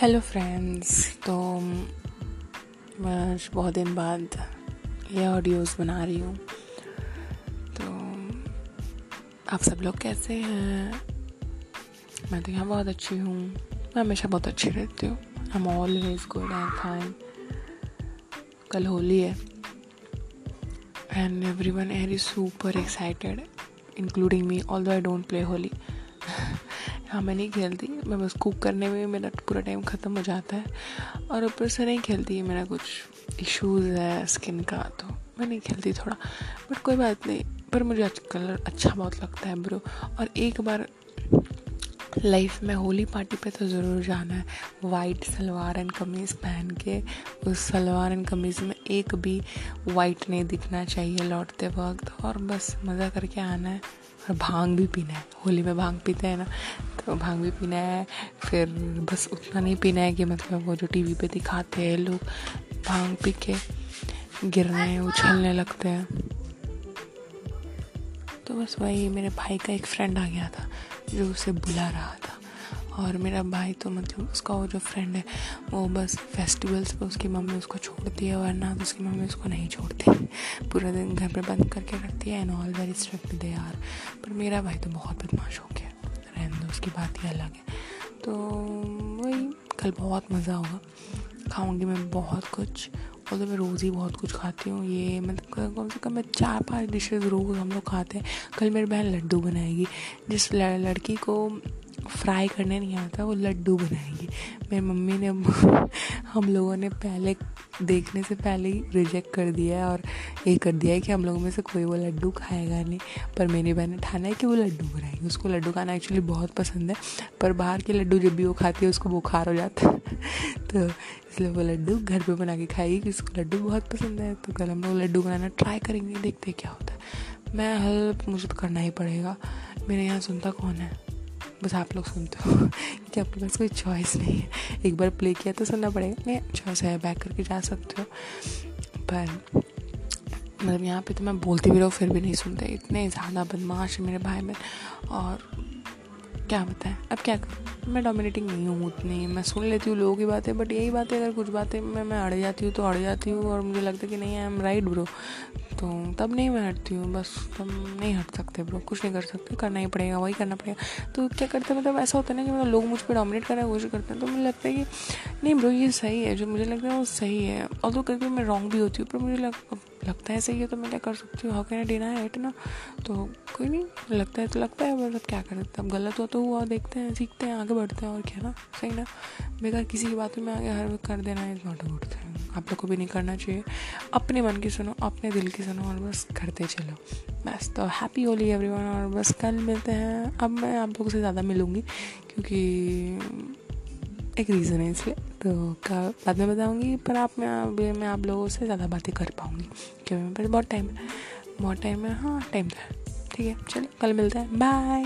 Hello friends तो मैं बहुत दिन बाद ये ऑडियोज़ बना रही हूँ। तो आप सब लोग कैसे हैं? मैं तो यहाँ बहुत अच्छी हूँ। मैं हमेशा बहुत अच्छी रहती हूँ। I am always good and fine कल होली है। And everyone uh is super excited including me although I don't play Holi. हाँ मैं नहीं खेलती मैं बस कुक करने में मेरा पूरा टाइम ख़त्म हो जाता है। और ऊपर से नहीं खेलती मेरा कुछ इश्यूज़ है स्किन का तो मैं नहीं खेलती थोड़ा। बट कोई बात नहीं, पर मुझे आज कलर अच्छा बहुत लगता है ब्रो और एक बार लाइफ में होली पार्टी पे तो ज़रूर जाना है। वाइट सलवार एंड कमीज़ पहन के, उस सलवार एंड कमीज़ में एक भी वाइट नहीं दिखना चाहिए लौटते वक्त। और बस मज़ा करके आना है। और भाँग भी पीना है। होली में भाँग पीते हैं ना तो भाँग भी पीना है। फिर बस उतना नहीं पीना है कि मतलब वो जो टीवी पे दिखाते हैं लोग, भाँग पी के गिरने, उछलने लगते हैं। तो बस वही मेरे भाई का एक फ्रेंड आ गया था, जो उसे बुला रहा था। और मेरा भाई तो मतलब उसका वो जो फ्रेंड है, वो बस फेस्टिवल्स पे उसकी मम्मी उसको छोड़ती है, वरना तो उसकी मम्मी उसको नहीं छोड़ती। पूरा दिन घर पे बंद करके रखती है and all very strict they are पर मेरा भाई तो बहुत बदमाश हो गया। रहने दो, उसकी बात ही अलग है। तो वही, कल बहुत मज़ा होगा खाऊँगी मैं बहुत कुछ। और तो मैं रोज़ ही बहुत कुछ खाती हूँ। ये मतलब कम से कम मैं चार पाँच डिशेज़ रोज़ हम लोग खाते हैं। कल मेरी बहन लड्डू बनाएगी। जिस लड़की को फ्राई करने नहीं आता, वो लड्डू बनाएगी। मेरी मम्मी ने हम लोगों ने पहले, देखने से पहले ही रिजेक्ट कर दिया है और ये कर दिया है कि हम लोगों में से कोई वो लड्डू खाएगा नहीं। पर मेरी बहन ने ठाना है कि वो लड्डू बनाएगी। उसको लड्डू खाना एक्चुअली बहुत पसंद है, पर बाहर के लड्डू जब भी वो खाती है, उसको बुखार हो जाता है। तो इसलिए वो लड्डू घर पे बना के खाएगी, कि उसको लड्डू बहुत पसंद है। तो कल हम लोग लड्डू बनाना ट्राई करेंगे, देखते क्या होता है। मैं हेल्प मुझे तो करना ही पड़ेगा। मेरे यहाँ सुनता कौन है? बस आप लोग सुनते हो कि आपके पास कोई चॉइस नहीं है। एक बार प्ले किया तो सुनना पड़ेगा नहीं चॉइस है बैक करके जा सकते हो। पर मतलब यहाँ पे तो मैं बोलती भी रहूँ, फिर भी नहीं सुनते। इतने ज़्यादा बदमाश है मेरे भाई बहन और क्या बताएँ अब क्या करूँ? मैं डोमिनेटिंग नहीं हूँ उतनी। मैं सुन लेती हूँ लोगों की बातें बट यही बातें अगर कुछ बातें मैं मैं अड़ जाती हूँ तो अड़ जाती हूँ और मुझे लगता है कि नहीं आई एम राइट ब्रो तो तब नहीं मैं हटती हूँ बस तब नहीं हट सकते ब्रो कुछ नहीं कर सकते करना ही पड़ेगा वही करना पड़ेगा. तो क्या करते मतलब ऐसा होता है ना कि मतलब लोग मुझ पर डोमिनेट करने की कोशिश करते हैं तो मुझे लगता है कि नहीं ब्रो ये सही है जो मुझे लगता है वो सही है. और तो कभी मैं रॉन्ग भी होती हूँ पर मुझे लग, लगता है सही है तो मैं क्या कर सकती हूँ? हाउ कैन डिना है इट ना? तो कोई नहीं, लगता है तो लगता है मतलब क्या कर? अब गलत हो तो हुआ, देखते हैं, सीखते हैं, आगे बढ़ते हैं, और क्या ना? सही ना? बेकार किसी की बातों में आगे हर वक्त कर देना इज़ नॉट गुड थिंग आप लोग को भी नहीं करना चाहिए। अपने मन की सुनो, अपने दिल की सुनो, और बस करते चलो। बस तो हैप्पी होली एवरीवन और बस कल मिलते हैं। अब मैं आप लोगों से ज़्यादा मिलूँगी, क्योंकि एक रीज़न है इसलिए तो का बाद में बताऊँगी, पर आप मैं, अभी मैं आप लोगों से ज़्यादा बातें कर पाऊँगी, क्योंकि मेरे पास बहुत टाइम है। बहुत टाइम है हाँ टाइम था ठीक है चलो कल मिलते हैं। बाय